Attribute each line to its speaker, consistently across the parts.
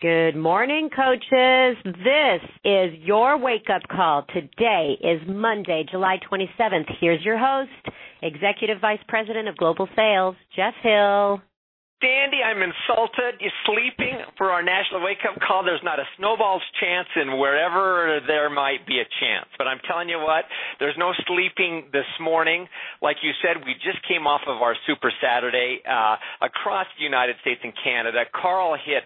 Speaker 1: Good morning, coaches. This is your wake up call. Today is Monday, July 27th. Here's your host, Executive Vice President of Global Sales, Jeff Hill.
Speaker 2: Sandy, I'm insulted. You're sleeping for our national wake up call. There's not a snowball's chance in wherever there might be a chance. But I'm telling you what, there's no sleeping this morning. Like you said, we just came off of our Super Saturday uh, across the United States and Canada. Carl hit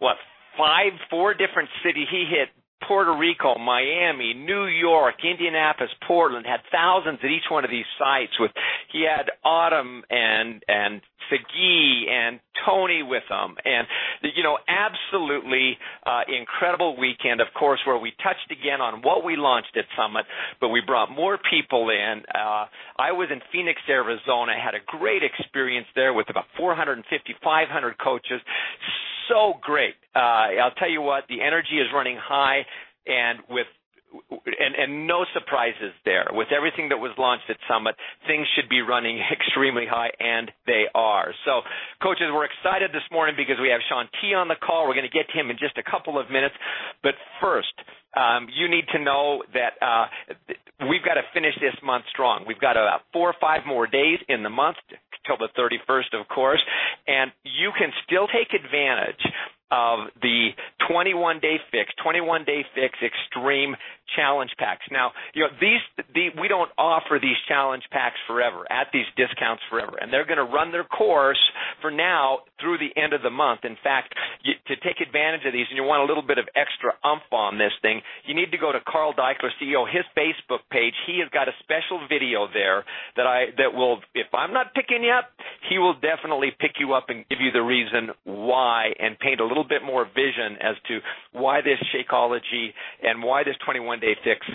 Speaker 2: what five, four different cities. He hit Puerto Rico, Miami, New York, Indianapolis, Portland had thousands at each one of these sites with he had Autumn and and Sagi and Tony with them. And you know absolutely uh incredible weekend of course where we touched again on what we launched at Summit but we brought more people in. Uh I was in Phoenix Arizona had a great experience there with about 450 500 coaches. So great. Uh, I'll tell you what, the energy is running high, and with and, no surprises there. With everything that was launched at Summit, things should be running extremely high, and they are. So, coaches, we're excited this morning because we have Shaun T on the call. We're going to get to him in just a couple of minutes. But first, um, you need to know that uh, we've got to finish this month strong. We've got about four or five more days in the month till the 31st, of course, and you can still take advantage of the 21 day fix, 21 day fix extreme challenge packs. Now, you know, these, the, we don't offer these challenge packs forever at these discounts forever, and they're going to run their course for now through the end of the month. In fact, you, to take advantage of these and you want a little bit of extra umph on this thing, you need to go to Carl Daikeler, CEO, his Facebook page. He has got a special video there that I, that will, if I'm not picking you up, he will definitely pick you up and give you the reason why and paint a little bit more vision as to why this Shakeology and why this 21 day fix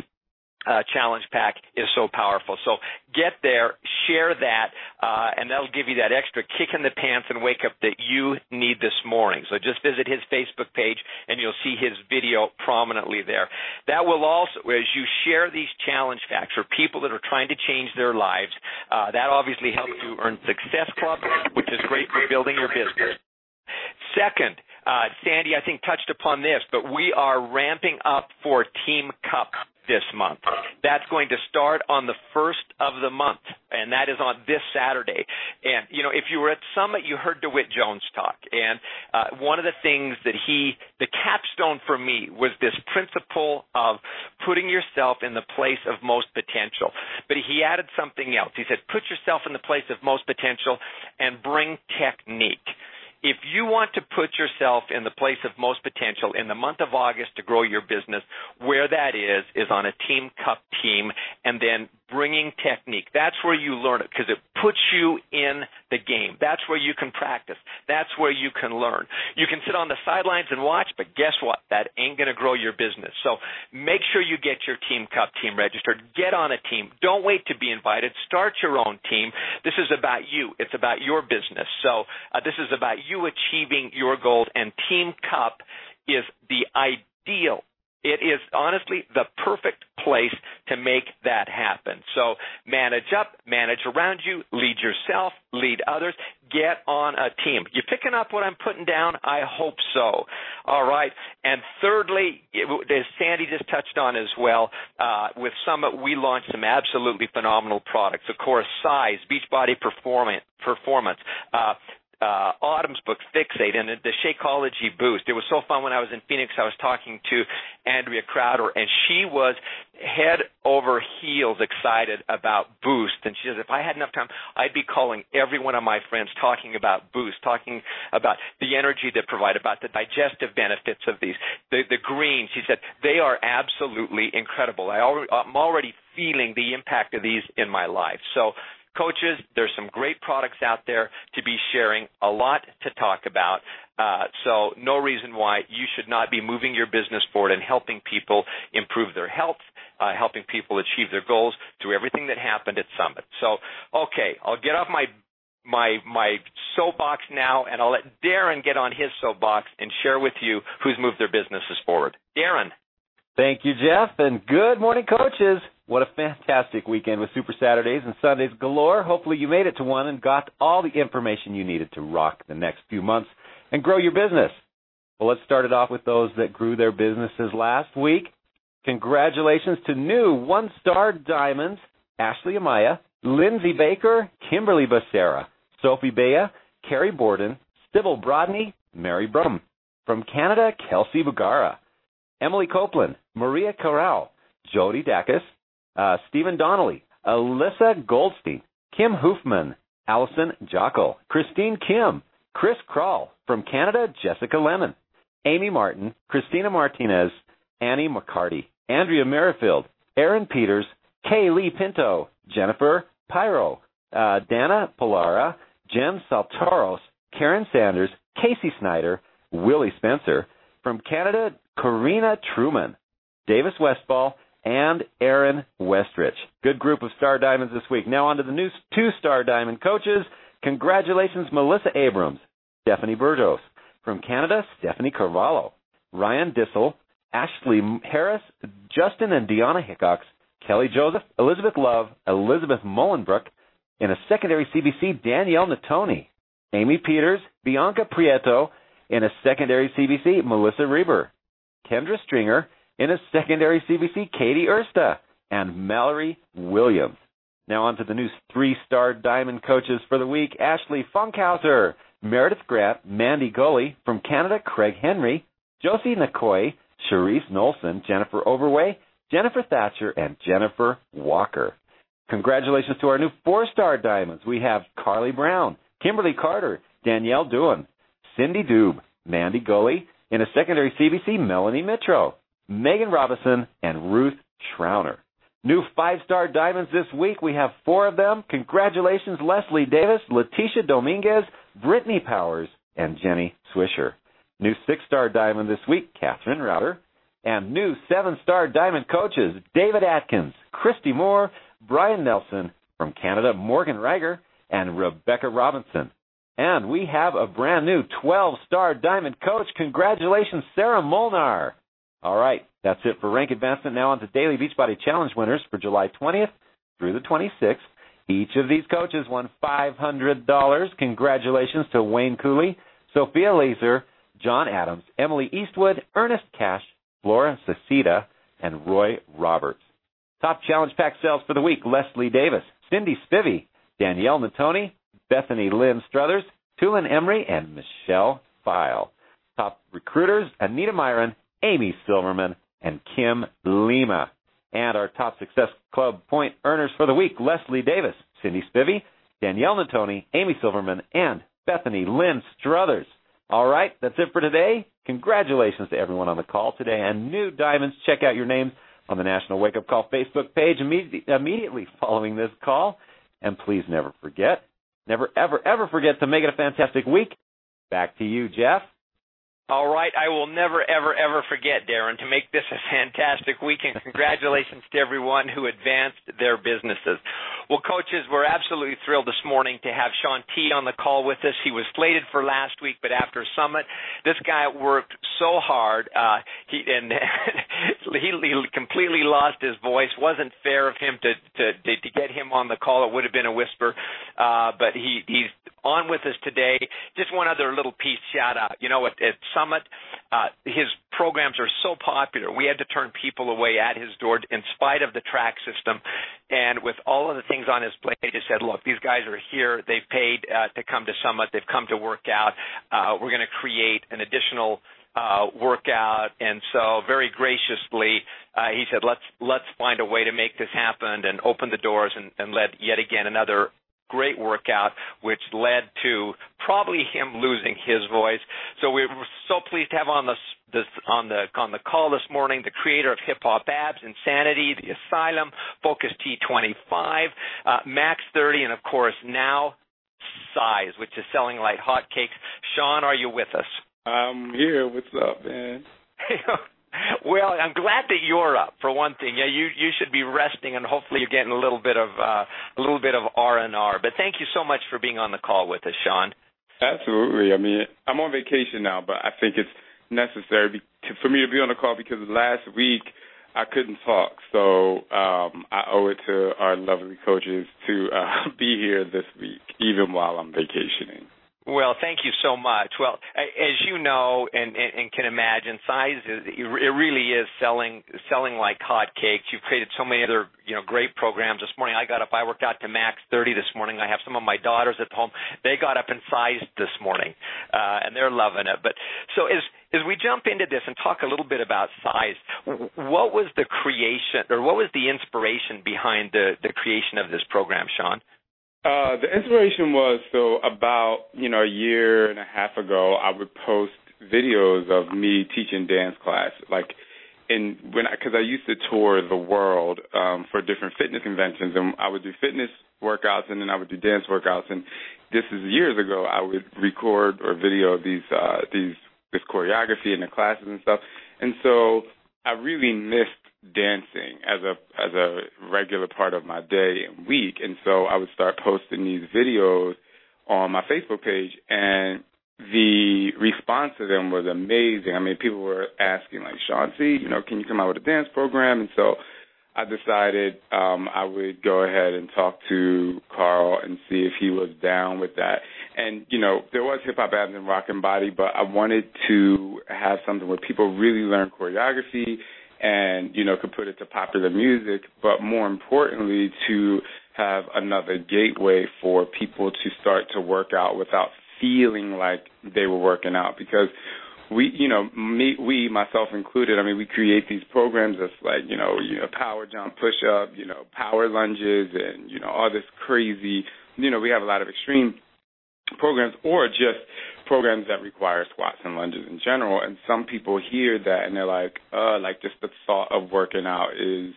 Speaker 2: uh, challenge pack is so powerful. So get there, share that, uh, and that'll give you that extra kick in the pants and wake up that you need this morning. So just visit his Facebook page and you'll see his video prominently there. That will also, as you share these challenge packs for people that are trying to change their lives, uh, that obviously helps you earn Success Club, which is great for building your business. Second, uh, Sandy, I think touched upon this, but we are ramping up for Team Cup this month. That's going to start on the first of the month, and that is on this Saturday. And you know, if you were at Summit, you heard DeWitt Jones talk, and uh, one of the things that he, the capstone for me, was this principle of putting yourself in the place of most potential. But he added something else. He said, "Put yourself in the place of most potential, and bring technique." If you want to put yourself in the place of most potential in the month of August to grow your business, where that is, is on a team cup team and then bringing technique. That's where you learn it because it puts you in the game. That's where you can practice. That's where you can learn. You can sit on the sidelines and watch, but guess what? That ain't going to grow your business. So make sure you get your Team Cup team registered. Get on a team. Don't wait to be invited. Start your own team. This is about you. It's about your business. So uh, this is about you achieving your goals, and Team Cup is the ideal it is honestly the perfect place to make that happen. So manage up, manage around you, lead yourself, lead others, get on a team. You picking up what I'm putting down? I hope so. All right. And thirdly, as Sandy just touched on as well, uh, with Summit, we launched some absolutely phenomenal products. Of course, CIZE, Beachbody Performance, performance uh, uh, Autumn's book, Fixate, and the Shakeology Boost. It was so fun when I was in Phoenix. I was talking to Andrea Crowder, and she was head over heels excited about Boost. And she says, if I had enough time, I'd be calling every one of my friends talking about Boost, talking about the energy they provide, about the digestive benefits of these, the, the greens. She said, they are absolutely incredible. I already, I'm already feeling the impact of these in my life. So coaches, there's some great products out there to be sharing, a lot to talk about. Uh, so no reason why you should not be moving your business forward and helping people improve their health, uh, helping people achieve their goals through everything that happened at Summit. So, okay, I'll get off my my my soapbox now, and I'll let Darren get on his soapbox and share with you who's moved their businesses forward. Darren.
Speaker 3: Thank you, Jeff, and good morning, coaches. What a fantastic weekend with Super Saturdays and Sundays galore. Hopefully you made it to one and got all the information you needed to rock the next few months and grow your business. Well, let's start it off with those that grew their businesses last week. Congratulations to new one star diamonds Ashley Amaya, Lindsay Baker, Kimberly Becerra, Sophie Bea, Carrie Borden, Sybil Brodney, Mary Brum. From Canada, Kelsey Bugara, Emily Copeland, Maria Corral, Jody Dacus, uh, Stephen Donnelly, Alyssa Goldstein, Kim Hoofman, Allison Jockle, Christine Kim, Chris Kral. From Canada, Jessica Lemon, Amy Martin, Christina Martinez, Annie McCarty, Andrea Merrifield, Aaron Peters, Kay Lee Pinto, Jennifer Pyro, uh, Dana Polara, Jen Saltaros, Karen Sanders, Casey Snyder, Willie Spencer. From Canada, Karina Truman, Davis Westball, and Aaron Westrich. Good group of Star Diamonds this week. Now on to the new two Star Diamond coaches. Congratulations, Melissa Abrams, Stephanie Burgos. From Canada, Stephanie Carvalho, Ryan Dissel, Ashley Harris, Justin and Deanna Hickox, Kelly Joseph, Elizabeth Love, Elizabeth Mullenbrook, in a secondary CBC, Danielle Natoni, Amy Peters, Bianca Prieto, in a secondary CBC, Melissa Reber, Kendra Stringer, in a secondary CBC, Katie Ersta, and Mallory Williams. Now on to the new three-star diamond coaches for the week. Ashley Funkhauser, Meredith Grant, Mandy Gully. From Canada, Craig Henry, Josie Nakoy, Cherise Nolson, Jennifer Overway, Jennifer Thatcher, and Jennifer Walker. Congratulations to our new four-star diamonds. We have Carly Brown, Kimberly Carter, Danielle Doohan, Cindy Doob, Mandy Gully, in a secondary CBC, Melanie Mitro, Megan Robinson, and Ruth Schrauner. New five-star diamonds this week. We have four of them. Congratulations, Leslie Davis, Letitia Dominguez, Brittany Powers, and Jenny Swisher. New six-star diamond this week, Catherine Router. And new seven-star diamond coaches, David Atkins, Christy Moore, Brian Nelson from Canada, Morgan Reiger, and Rebecca Robinson. And we have a brand new 12 star diamond coach. Congratulations, Sarah Molnar. All right, that's it for rank advancement. Now on to Daily Beachbody Challenge winners for July 20th through the 26th. Each of these coaches won $500. Congratulations to Wayne Cooley, Sophia Laser, John Adams, Emily Eastwood, Ernest Cash, Flora Cecita, and Roy Roberts. Top challenge pack sales for the week Leslie Davis, Cindy Spivey, Danielle Natoni, Bethany Lynn Struthers, Tulin Emery, and Michelle File. Top recruiters Anita Myron, Amy Silverman, and Kim Lima. And our top success club point earners for the week Leslie Davis, Cindy Spivey, Danielle Natoni, Amy Silverman, and Bethany Lynn Struthers. All right, that's it for today. Congratulations to everyone on the call today and new diamonds. Check out your names on the National Wake Up Call Facebook page immediately following this call. And please never forget, never, ever, ever forget to make it a fantastic week. Back to you, Jeff.
Speaker 2: All right, I will never, ever, ever forget, Darren, to make this a fantastic week, and congratulations to everyone who advanced their businesses. Well, coaches, we're absolutely thrilled this morning to have Shaun T on the call with us. He was slated for last week, but after Summit, this guy worked so hard, uh, he and he, he completely lost his voice. wasn't fair of him to to to get him on the call. It would have been a whisper, uh, but he he's on with us today. Just one other little piece shout out. You know, at, at Summit, uh, his programs are so popular. We had to turn people away at his door in spite of the track system. And with all of the things on his plate, he just said, look, these guys are here. They've paid uh, to come to Summit. They've come to work out. Uh, we're going to create an additional uh, workout, and so very graciously uh, he said, "Let's let's find a way to make this happen," and open the doors and, and led yet again another great workout, which led to probably him losing his voice. So we were so pleased to have on the this, on the on the call this morning the creator of Hip Hop Abs, Insanity, The Asylum, Focus T25, uh, Max 30, and of course now CIZE, which is selling like hotcakes. Shaun, are you with us?
Speaker 4: I'm here. What's up, man?
Speaker 2: well, I'm glad that you're up for one thing. Yeah, you you should be resting, and hopefully you're getting a little bit of uh, a little bit of R and R. But thank you so much for being on the call with us, Shaun.
Speaker 4: Absolutely. I mean, I'm on vacation now, but I think it's necessary to, for me to be on the call because last week I couldn't talk, so um, I owe it to our lovely coaches to uh, be here this week, even while I'm vacationing.
Speaker 2: Well, thank you so much. Well, as you know and, and, and can imagine, CIZE is, it really is selling selling like hotcakes. You've created so many other you know great programs. This morning I got up, I worked out to max 30 this morning. I have some of my daughters at home. They got up and sized this morning, uh, and they're loving it. But so as as we jump into this and talk a little bit about CIZE, what was the creation or what was the inspiration behind the the creation of this program, Shaun?
Speaker 4: Uh, the inspiration was so about you know a year and a half ago, I would post videos of me teaching dance class, like in when because I, I used to tour the world um, for different fitness conventions, and I would do fitness workouts, and then I would do dance workouts, and this is years ago. I would record or video these uh, these this choreography in the classes and stuff, and so I really missed dancing as a as a regular part of my day and week and so I would start posting these videos on my Facebook page and the response to them was amazing. I mean people were asking like C, you know, can you come out with a dance program? And so I decided um I would go ahead and talk to Carl and see if he was down with that. And you know, there was hip hop abs and Rockin' Body, but I wanted to have something where people really learn choreography and you know could put it to popular music, but more importantly to have another gateway for people to start to work out without feeling like they were working out. Because we you know me we myself included i mean we create these programs that's like you know you know power jump push up you know power lunges and you know all this crazy you know we have a lot of extreme programs or just programs that require squats and lunges in general. And some people hear that and they're like, uh, like just the thought of working out is,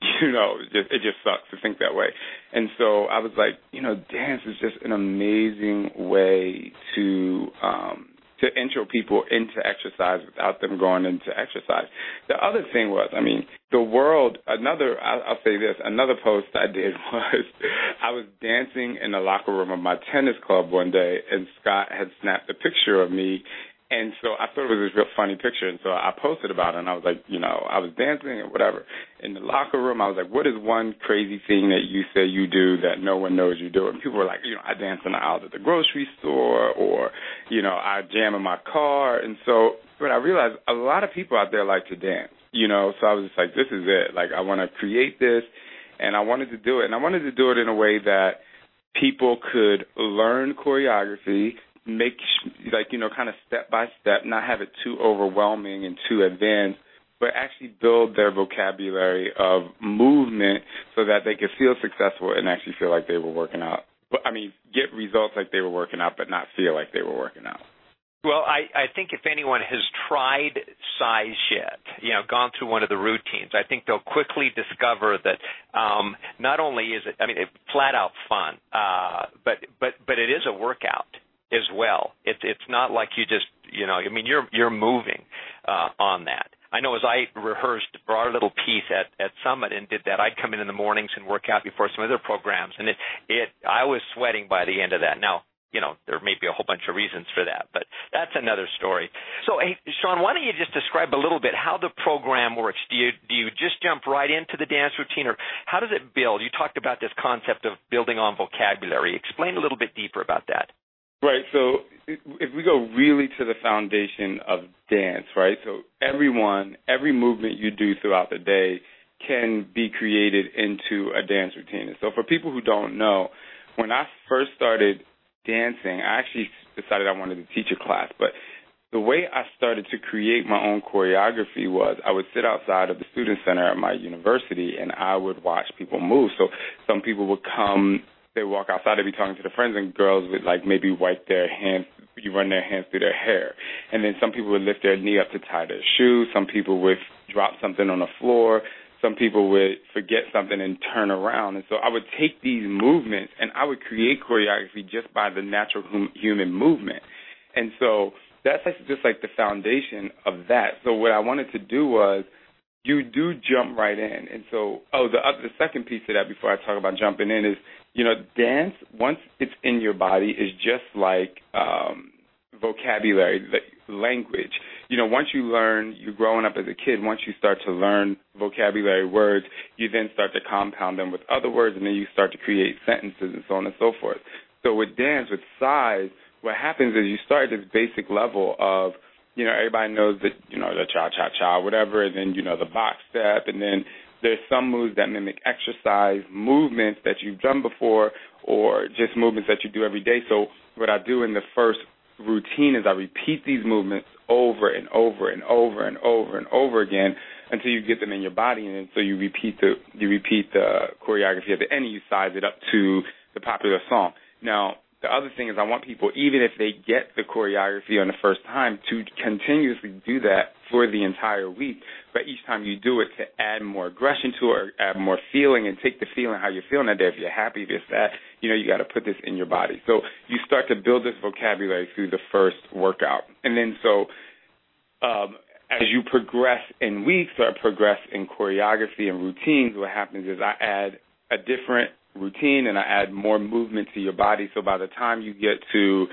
Speaker 4: you know, just, it just sucks to think that way. And so I was like, you know, dance is just an amazing way to um to intro people into exercise without them going into exercise. The other thing was, I mean, the world. Another, I'll, say this. Another post I did was I was dancing in the locker room of my tennis club one day, and Scott had snapped a picture of me and so I thought it was a real funny picture, and so I posted about it, and I was like, you know, I was dancing and whatever. In the locker room, I was like, what is one crazy thing that you say you do that no one knows you do? And people were like, you know, I dance in the aisles at the grocery store, or, you know, I jam in my car. And so, but I realized a lot of people out there like to dance, you know, so I was just like, this is it. Like, I want to create this, and I wanted to do it, and I wanted to do it in a way that people could learn choreography make like you know kind of step by step, not have it too overwhelming and too advanced, but actually build their vocabulary of movement so that they could feel successful and actually feel like they were working out. But I mean, get results like they were working out, but not feel like they were working out.
Speaker 2: Well, I, I think if anyone has tried CIZE yet, you know, gone through one of the routines, I think they'll quickly discover that um, not only is it, I mean, it, flat out fun, uh, but but but it is a workout as well. It's it's not like you just you know I mean you're you're moving uh, on that. I know as I rehearsed our little piece at at Summit and did that, I'd come in in the mornings and work out before some other programs, and it it I was sweating by the end of that. Now you know there may be a whole bunch of reasons for that, but that's another story. So hey Shaun, why don't you just describe a little bit how the program works? Do you do you just jump right into the dance routine, or how does it build? You talked about this concept of building on vocabulary. Explain a little bit deeper about that.
Speaker 4: Right. So if we go really to the foundation of dance, right? So everyone, every movement you do throughout the day can be created into a dance routine. And so for people who don't know, when I first started dancing, I actually decided I wanted to teach a class, but the way I started to create my own choreography was I would sit outside of the student center at my university and I would watch people move. So some people would come they walk outside, they'd be talking to their friends, and girls would like maybe wipe their hands, you run their hands through their hair, and then some people would lift their knee up to tie their shoe. Some people would drop something on the floor. Some people would forget something and turn around. And so I would take these movements and I would create choreography just by the natural hum- human movement. And so that's like, just like the foundation of that. So what I wanted to do was you do jump right in. And so, oh, the other, the second piece of that before I talk about jumping in is you know, dance once it's in your body is just like um, vocabulary, language. You know, once you learn, you're growing up as a kid. Once you start to learn vocabulary words, you then start to compound them with other words, and then you start to create sentences and so on and so forth. So with dance, with CIZE, what happens is you start at this basic level of you know everybody knows that you know the cha cha cha whatever, and then you know the box step, and then there's some moves that mimic exercise movements that you've done before, or just movements that you do every day. So what I do in the first routine is I repeat these movements over and over and over and over and over again until you get them in your body, and so you repeat the you repeat the choreography at the end, and you size it up to the popular song. Now, the other thing is I want people, even if they get the choreography on the first time, to continuously do that for the entire week. But each time you do it, to add more aggression to it, add more feeling, and take the feeling how you're feeling that day. If you're happy, if you're sad, you know you got to put this in your body. So you start to build this vocabulary through the first workout, and then so um, as you progress in weeks or progress in choreography and routines, what happens is I add a different routine and I add more movement to your body. So by the time you get to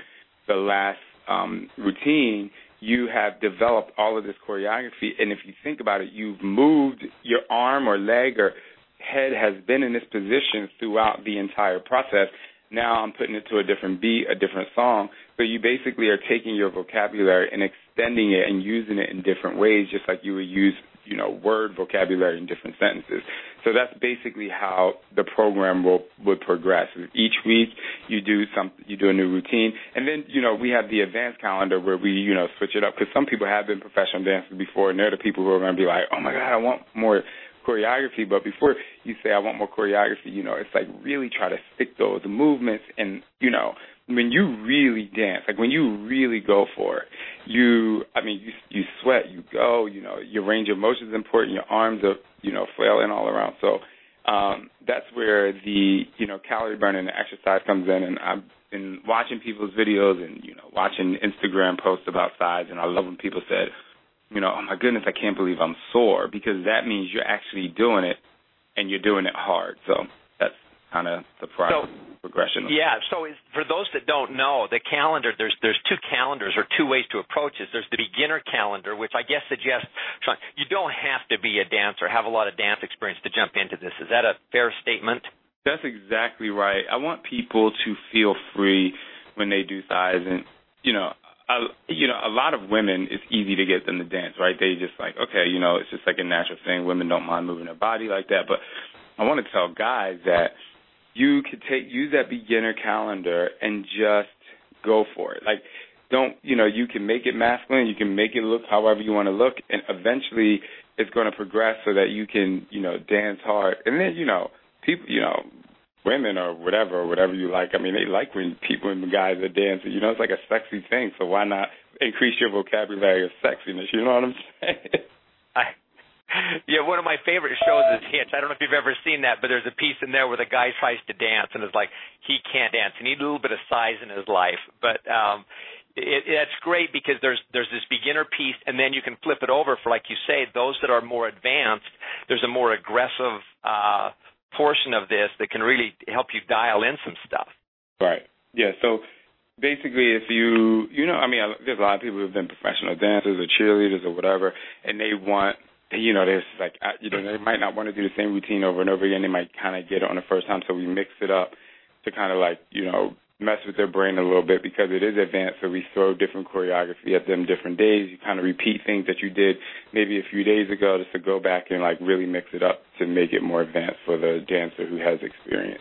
Speaker 4: the last um, routine, you have developed all of this choreography. And if you think about it, you've moved your arm or leg or head has been in this position throughout the entire process. Now I'm putting it to a different beat, a different song. So you basically are taking your vocabulary and extending it and using it in different ways, just like you would use, you know, word vocabulary in different sentences. So that's basically how the program will would progress. Each week you do some, you do a new routine, and then you know we have the advanced calendar where we you know switch it up because some people have been professional dancers before, and they're the people who are going to be like, oh my god, I want more choreography. But before you say I want more choreography, you know, it's like really try to stick those movements and you know when you really dance, like when you really go for it, you I mean you you sweat, you go, you know, your range of motion is important, your arms are, you know, flailing all around. So um that's where the, you know, calorie burning and exercise comes in and I've been watching people's videos and, you know, watching Instagram posts about size and I love when people said, you know, oh my goodness, I can't believe I'm sore because that means you're actually doing it and you're doing it hard. So kind of the process. So, progression.
Speaker 2: Yeah. So is, for those that don't know, the calendar there's there's two calendars or two ways to approach this. There's the beginner calendar, which I guess suggests Shaun, you don't have to be a dancer, have a lot of dance experience to jump into this. Is that a fair statement?
Speaker 4: That's exactly right. I want people to feel free when they do CIZE, and you know, a, you know, a lot of women, it's easy to get them to dance, right? They just like, okay, you know, it's just like a natural thing. Women don't mind moving their body like that, but I want to tell guys that you could take use that beginner calendar and just go for it. Like don't you know you can make it masculine, you can make it look however you want to look, and eventually it's going to progress so that you can you know dance hard. And then you know people you know women or whatever whatever you like. I mean they like when people and guys are dancing. You know it's like a sexy thing. So why not increase your vocabulary of sexiness? You know what I'm saying?
Speaker 2: Yeah, one of my favorite shows is Hitch. I don't know if you've ever seen that, but there's a piece in there where the guy tries to dance and is like, he can't dance. He needs a little bit of CIZE in his life. But um it, it's great because there's there's this beginner piece, and then you can flip it over for, like you say, those that are more advanced. There's a more aggressive uh portion of this that can really help you dial in some stuff.
Speaker 4: Right. Yeah. So basically if you you know i mean there's a lot of people who've been professional dancers or cheerleaders or whatever and they want you know, there's like, you know, they might not want to do the same routine over and over again. They might kind of get it on the first time, so we mix it up to kind of like, you know, mess with their brain a little bit because it is advanced. So we throw different choreography at them different days. You kind of repeat things that you did maybe a few days ago just to go back and like really mix it up to make it more advanced for the dancer who has experience.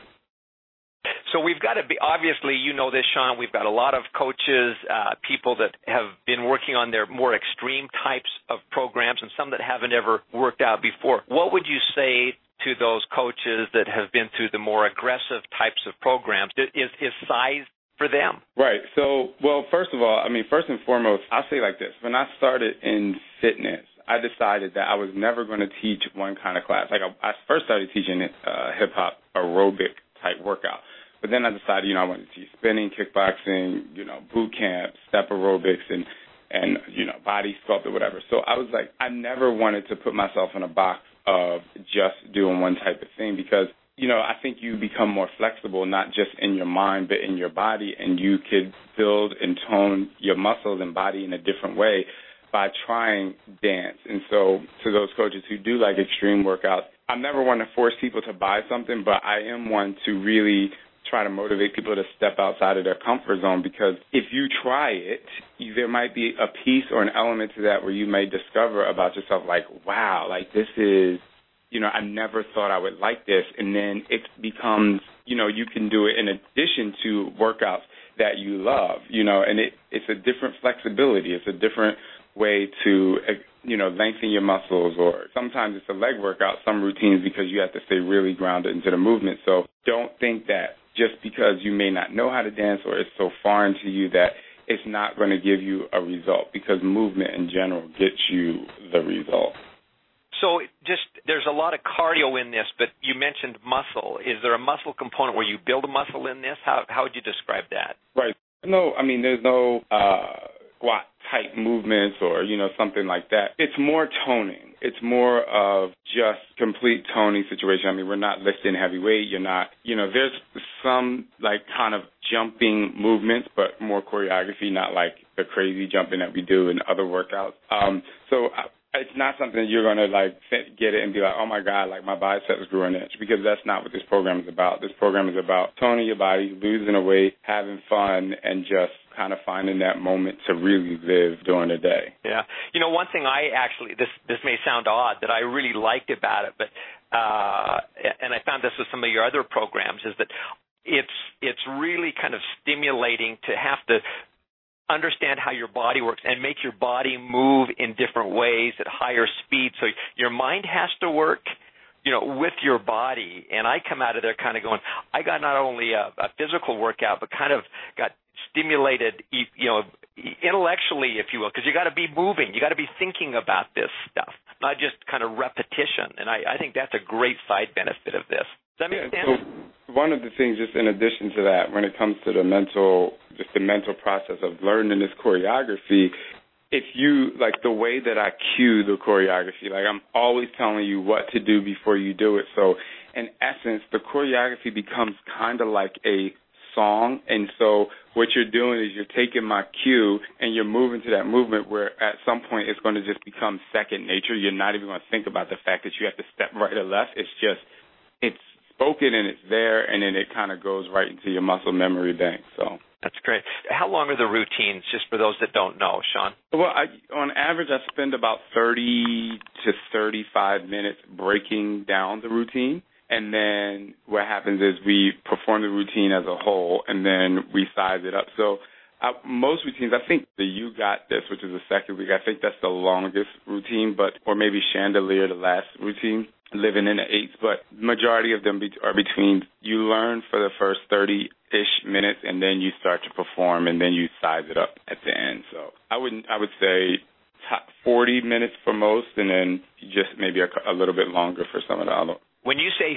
Speaker 2: So we've got to be obviously, you know this, Shaun. We've got a lot of coaches, uh, people that have been working on their more extreme types of programs, and some that haven't ever worked out before. What would you say to those coaches that have been through the more aggressive types of programs? Is is CIZE for them?
Speaker 4: Right. So, well, first of all, I mean, first and foremost, I'll say like this: when I started in fitness, I decided that I was never going to teach one kind of class. Like I, I first started teaching uh, hip hop aerobic type workout. But then I decided, you know, I wanted to teach spinning, kickboxing, you know, boot camp, step aerobics, and and you know, body sculpt or whatever. So I was like, I never wanted to put myself in a box of just doing one type of thing because you know, I think you become more flexible, not just in your mind, but in your body, and you could build and tone your muscles and body in a different way by trying dance. And so, to those coaches who do like extreme workouts, I'm never want to force people to buy something, but I am one to really try to motivate people to step outside of their comfort zone because if you try it, you, there might be a piece or an element to that where you may discover about yourself like, wow, like this is, you know, I never thought I would like this. And then it becomes, you know, you can do it in addition to workouts that you love, you know, and it, it's a different flexibility. It's a different way to you know lengthen your muscles or sometimes it's a leg workout some routines because you have to stay really grounded into the movement so don't think that just because you may not know how to dance or it's so foreign to you that it's not going to give you a result because movement in general gets you the result.
Speaker 2: So just there's a lot of cardio in this, but you mentioned muscle. Is there a muscle component where you build a muscle in this? How how would you describe that?
Speaker 4: Right. No, I mean there's no uh squat type movements or you know something like that. It's more toning. It's more of just complete toning situation. I mean, we're not lifting heavy weight. You're not, you know, there's some like kind of jumping movements, but more choreography, not like the crazy jumping that we do in other workouts. Um, so I, it's not something you're going to like get it and be like, oh my god, like my biceps grew an inch because that's not what this program is about. This program is about toning your body, losing weight, having fun, and just kind of finding that moment to really live during the day.
Speaker 2: Yeah, you know, one thing I actually this this may sound odd that I really liked about it, but uh, and I found this with some of your other programs is that it's it's really kind of stimulating to have to understand how your body works and make your body move in different ways at higher speed. So your mind has to work, you know, with your body. And I come out of there kind of going, I got not only a, a physical workout, but kind of got stimulated, you know, intellectually, if you will, because you got to be moving, you got to be thinking about this stuff, not just kind of repetition. And I, I think that's a great side benefit of this. Does that make
Speaker 4: yeah,
Speaker 2: sense?
Speaker 4: So one of the things, just in addition to that, when it comes to the mental, just the mental process of learning this choreography, if you like the way that I cue the choreography, like I'm always telling you what to do before you do it. So in essence, the choreography becomes kind of like a song. And so what you're doing is you're taking my cue and you're moving to that movement where at some point it's going to just become second nature. You're not even going to think about the fact that you have to step right or left. It's just, it's spoken and it's there, and then it kind of goes right into your muscle memory bank. So
Speaker 2: that's great. How long are the routines, just for those that don't know, Shaun?
Speaker 4: Well, I, on average, I spend about 30 to 35 minutes breaking down the routine. And then what happens is we perform the routine as a whole, and then we size it up. So uh, most routines, I think the You Got This, which is the second week, I think that's the longest routine, but or maybe Chandelier, the last routine living in the eights, but majority of them be, are between you learn for the first 30-ish minutes and then you start to perform and then you size it up at the end. So I wouldn't, I would say top 40 minutes for most and then just maybe a, a little bit longer for some of the other.
Speaker 2: When you say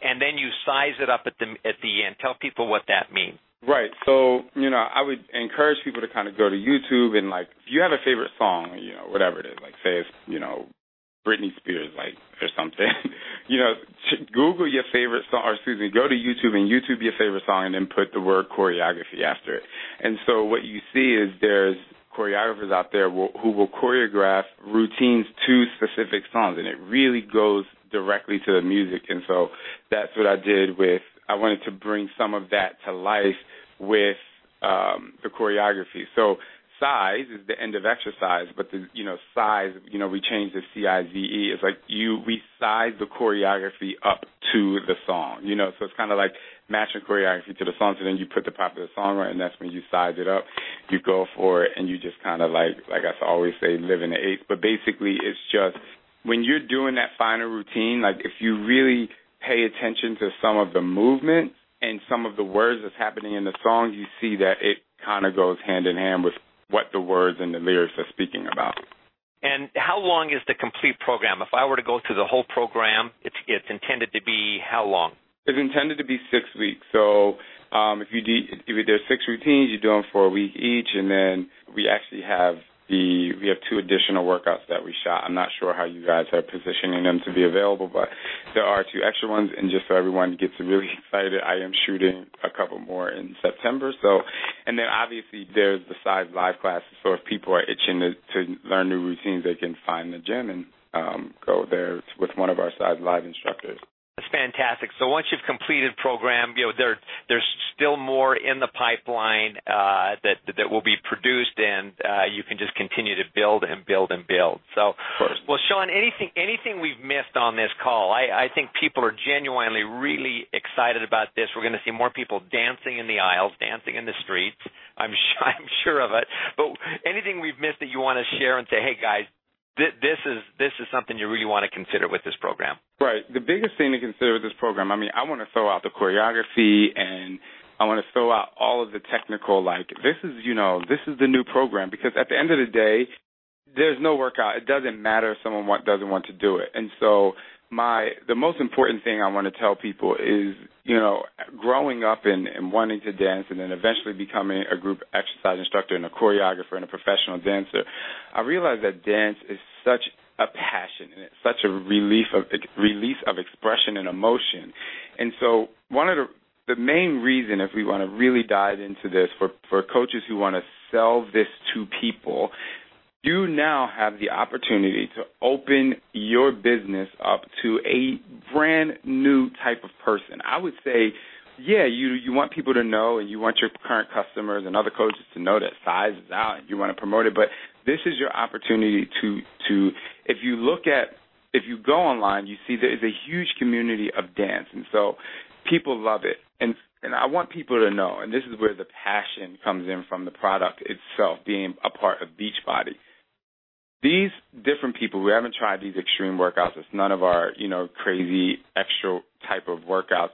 Speaker 2: and then you size it up at the at the end, tell people what that means.
Speaker 4: Right. So, you know, I would encourage people to kind of go to YouTube and like if you have a favorite song, you know, whatever it is, like say it's, you know, Britney Spears, like or something. you know, Google your favorite song, or excuse me, go to YouTube and YouTube your favorite song, and then put the word choreography after it. And so what you see is there's choreographers out there who will choreograph routines to specific songs, and it really goes directly to the music. And so that's what I did with. I wanted to bring some of that to life with um, the choreography. So CIZE is the end of exercise, but the you know CIZE, you know, we changed the C I Z E. It's like you we size the choreography up to the song, you know. So it's kind of like matching choreography to the song. So then you put the popular song right, and that's when you size it up. You go for it, and you just kind of like like I always say, live in the eighth. But basically, it's just when you're doing that final routine. Like if you really pay attention to some of the movements and some of the words that's happening in the song, you see that it kind of goes hand in hand with what the words and the lyrics are speaking about.
Speaker 2: And how long is the complete program? If I were to go through the whole program, it's it's intended to be how long?
Speaker 4: It's intended to be six weeks. So um, if you do, if there's six routines, you do them for a week each, and then we actually have the we have two additional workouts that we shot. I'm not sure how you guys are positioning them to be available, but there are two extra ones. And just so everyone gets really excited, I am shooting a couple more in September. So, and then obviously there's the CIZE live classes. So if people are itching to, to learn new routines, they can find the gym and um, go there with one of our CIZE live instructors.
Speaker 2: Fantastic. So once you've completed program, you know there there's still more in the pipeline uh, that that will be produced, and uh, you can just continue to build and build and build. So, well, Shaun, anything anything we've missed on this call? I, I think people are genuinely really excited about this. We're going to see more people dancing in the aisles, dancing in the streets. I'm sure, I'm sure of it. But anything we've missed that you want to share and say, hey guys, this is this is something you really want to consider with this program.
Speaker 4: Right. The biggest thing to consider with this program, I mean, I want to throw out the choreography and I want to throw out all of the technical like this is, you know, this is the new program because at the end of the day, there's no workout. It doesn't matter if someone doesn't want to do it. And so my the most important thing I want to tell people is, you know, growing up and, and wanting to dance and then eventually becoming a group exercise instructor and a choreographer and a professional dancer, I realized that dance is such a passion and it's such a relief of release of expression and emotion. And so one of the the main reason if we want to really dive into this for for coaches who want to sell this to people you now have the opportunity to open your business up to a brand new type of person. I would say, yeah, you you want people to know and you want your current customers and other coaches to know that CIZE is out and you want to promote it, but this is your opportunity to to if you look at if you go online, you see there is a huge community of dance and so people love it. And and I want people to know, and this is where the passion comes in from the product itself being a part of Beachbody these different people who haven't tried these extreme workouts, it's none of our, you know, crazy extra type of workouts.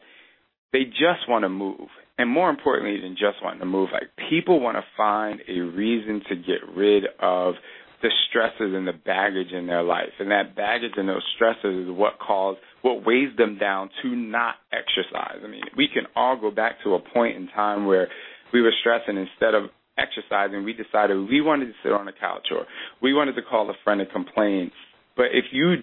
Speaker 4: They just want to move. And more importantly than just wanting to move, like people want to find a reason to get rid of the stresses and the baggage in their life. And that baggage and those stresses is what cause what weighs them down to not exercise. I mean, we can all go back to a point in time where we were stressing instead of exercising, we decided we wanted to sit on the couch or we wanted to call a friend and complain. But if you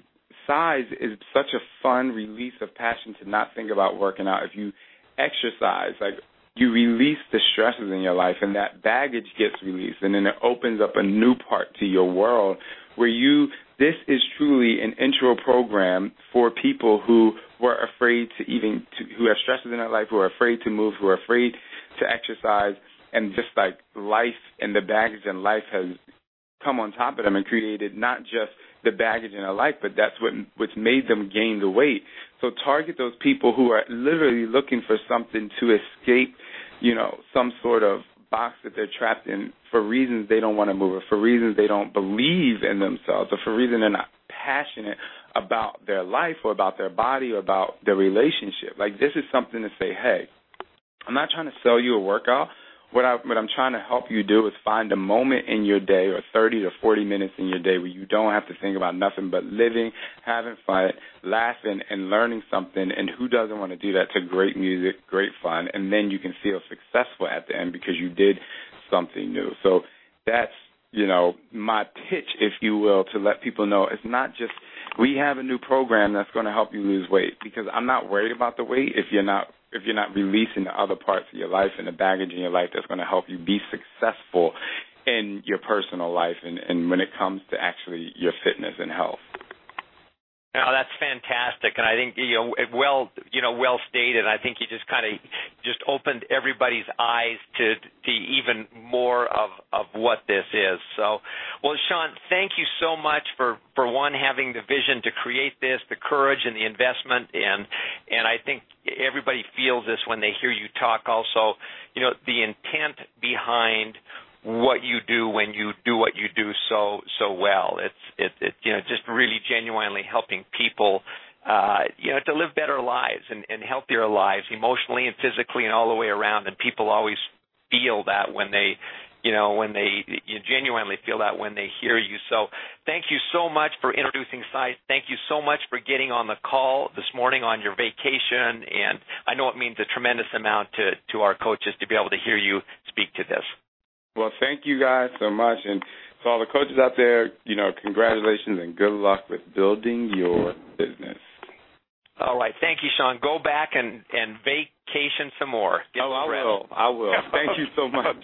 Speaker 4: CIZE is such a fun release of passion to not think about working out. If you exercise, like you release the stresses in your life and that baggage gets released and then it opens up a new part to your world where you this is truly an intro program for people who were afraid to even to, who have stresses in their life, who are afraid to move, who are afraid to exercise and just like life and the baggage and life has come on top of them and created not just the baggage in their life, but that's what what's made them gain the weight. So target those people who are literally looking for something to escape, you know, some sort of box that they're trapped in for reasons they don't want to move, or for reasons they don't believe in themselves, or for reasons they're not passionate about their life or about their body or about their relationship. Like this is something to say, hey, I'm not trying to sell you a workout what I what I'm trying to help you do is find a moment in your day or 30 to 40 minutes in your day where you don't have to think about nothing but living, having fun, laughing and learning something and who doesn't want to do that to great music, great fun and then you can feel successful at the end because you did something new. So that's, you know, my pitch if you will to let people know it's not just we have a new program that's going to help you lose weight because I'm not worried about the weight if you're not if you're not releasing the other parts of your life and the baggage in your life that's going to help you be successful in your personal life and, and when it comes to actually your fitness and health.
Speaker 2: Oh, that's fantastic, and I think you know well, you know, well stated. I think you just kind of just opened everybody's eyes to to even more of of what this is. So, well, Shaun, thank you so much for for one having the vision to create this, the courage and the investment, and and I think everybody feels this when they hear you talk. Also, you know, the intent behind what you do when you do what you do so so well. It's it, it you know just really genuinely helping people uh, you know to live better lives and, and healthier lives emotionally and physically and all the way around. And people always feel that when they you know when they you genuinely feel that when they hear you. So thank you so much for introducing CIZE. Thank you so much for getting on the call this morning on your vacation. And I know it means a tremendous amount to to our coaches to be able to hear you speak to this.
Speaker 4: Well, thank you guys so much. And to all the coaches out there, you know, congratulations and good luck with building your business.
Speaker 2: All right. Thank you, Shaun. Go back and, and vacation some more.
Speaker 4: Get oh, I will. I will. Thank you so much.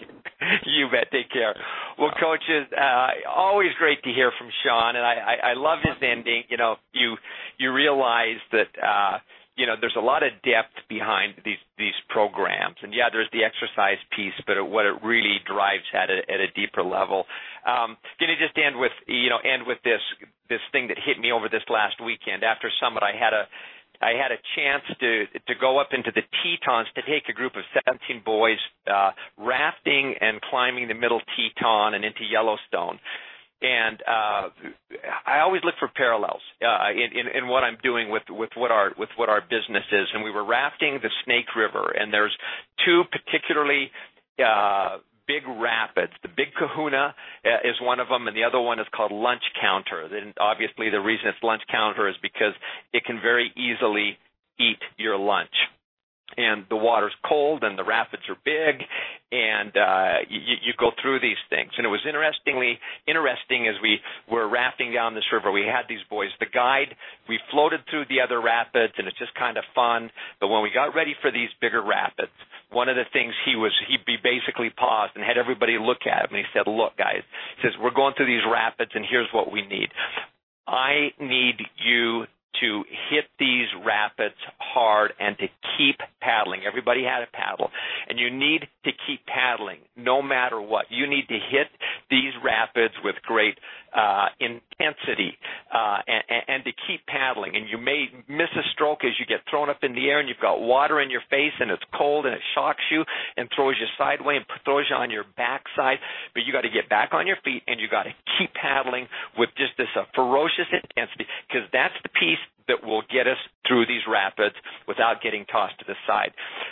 Speaker 2: you bet. Take care. Well, coaches, uh, always great to hear from Shaun, and I, I, I love his ending. You know, you you realize that uh, you know, there's a lot of depth behind these these programs, and yeah, there's the exercise piece, but what it really drives at a, at a deeper level. Um, gonna just end with you know end with this this thing that hit me over this last weekend after Summit. I had a I had a chance to to go up into the Tetons to take a group of 17 boys uh, rafting and climbing the Middle Teton and into Yellowstone. And uh, I always look for parallels uh, in, in, in what I'm doing with, with what our with what our business is. And we were rafting the Snake River, and there's two particularly uh, big rapids. The Big Kahuna uh, is one of them, and the other one is called Lunch Counter. And obviously, the reason it's Lunch Counter is because it can very easily eat your lunch and the water's cold and the rapids are big and uh you, you go through these things. And it was interestingly interesting as we were rafting down this river we had these boys. The guide we floated through the other rapids and it's just kind of fun. But when we got ready for these bigger rapids one of the things he was he basically paused and had everybody look at him and he said look guys he says we're going through these rapids and here's what we need. I need you to hit these rapids hard and to keep paddling. Everybody had a paddle. And you need to keep paddling no matter what. You need to hit these rapids with great uh, intensity uh, and, and to keep paddling. And you may miss a stroke as you get thrown up in the air and you've got water in your face and it's cold and it shocks you and throws you sideways and throws you on your backside. But you got to get back on your feet and you got to keep paddling with just this uh, ferocious intensity because that's the piece that will get us through these rapids without getting tossed to the side.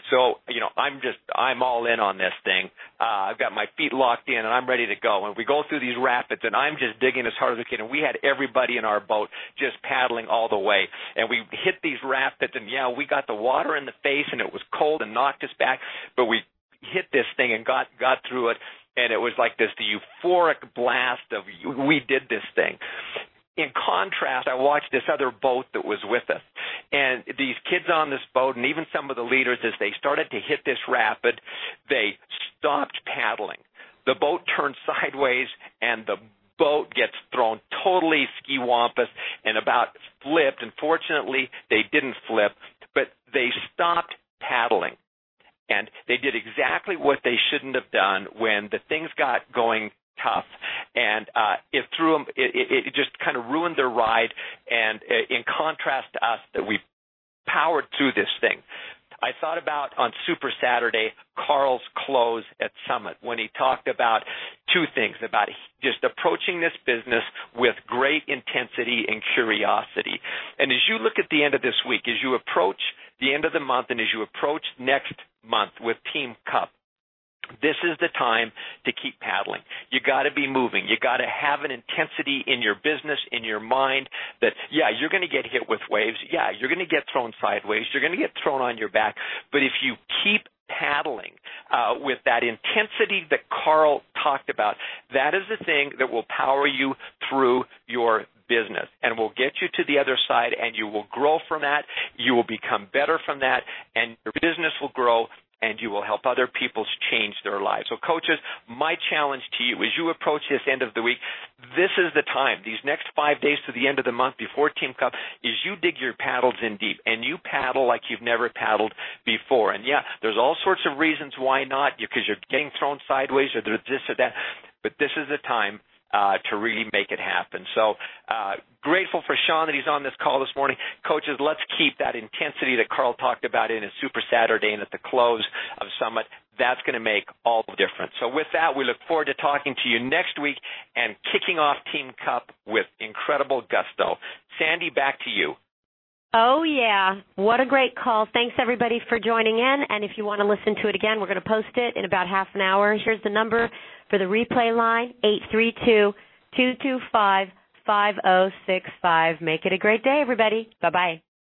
Speaker 2: So, you know, I'm just, I'm all in on this thing. Uh, I've got my feet locked in and I'm ready to go. And we go through these rapids and I'm just digging as hard as we can. And we had everybody in our boat just paddling all the way. And we hit these rapids and yeah, we got the water in the face and it was cold and knocked us back, but we hit this thing and got, got through it and it was like this the euphoric blast of we did this thing in contrast, I watched this other boat that was with us. And these kids on this boat, and even some of the leaders, as they started to hit this rapid, they stopped paddling. The boat turned sideways, and the boat gets thrown totally ski wampus and about flipped. And fortunately, they didn't flip, but they stopped paddling. And they did exactly what they shouldn't have done when the things got going tough, and uh, it threw them. It, it, it just kind of ruined their ride. And uh, in contrast to us, that we powered through this thing. I thought about on Super Saturday Carl's close at Summit when he talked about two things about just approaching this business with great intensity and curiosity. And as you look at the end of this week, as you approach the end of the month and as you approach next month with Team Cup, this is the time to keep paddling. You got to be moving. You got to have an intensity in your business, in your mind that, yeah, you're going to get hit with waves. Yeah, you're going to get thrown sideways. You're going to get thrown on your back. But if you keep paddling uh, with that intensity that Carl talked about, that is the thing that will power you through your business and will get you to the other side and you will grow from that. You will become better from that and your business will grow and you will help other people change their lives. So, coaches, my challenge to you as you approach this end of the week, this is the time, these next five days to the end of the month before Team Cup, is you dig your paddles in deep and you paddle like you've never paddled before. And yeah, there's all sorts of reasons why not, because you're getting thrown sideways or there's this or that, but this is the time uh, to really make it happen. So uh, grateful for Shaun that he's on this call this morning. Coaches, let's keep that intensity that Carl talked about in his Super Saturday and at the close of Summit. That's going to make all the difference. So with that, we look forward to talking to you next week and kicking off Team Cup with incredible gusto. Sandy, back to you.
Speaker 1: Oh, yeah. What a great call. Thanks, everybody, for joining in. And if you want to listen to it again, we're going to post it in about half an hour. Here's the number for the replay line, 832 225 5065. Make it a great day, everybody. Bye bye.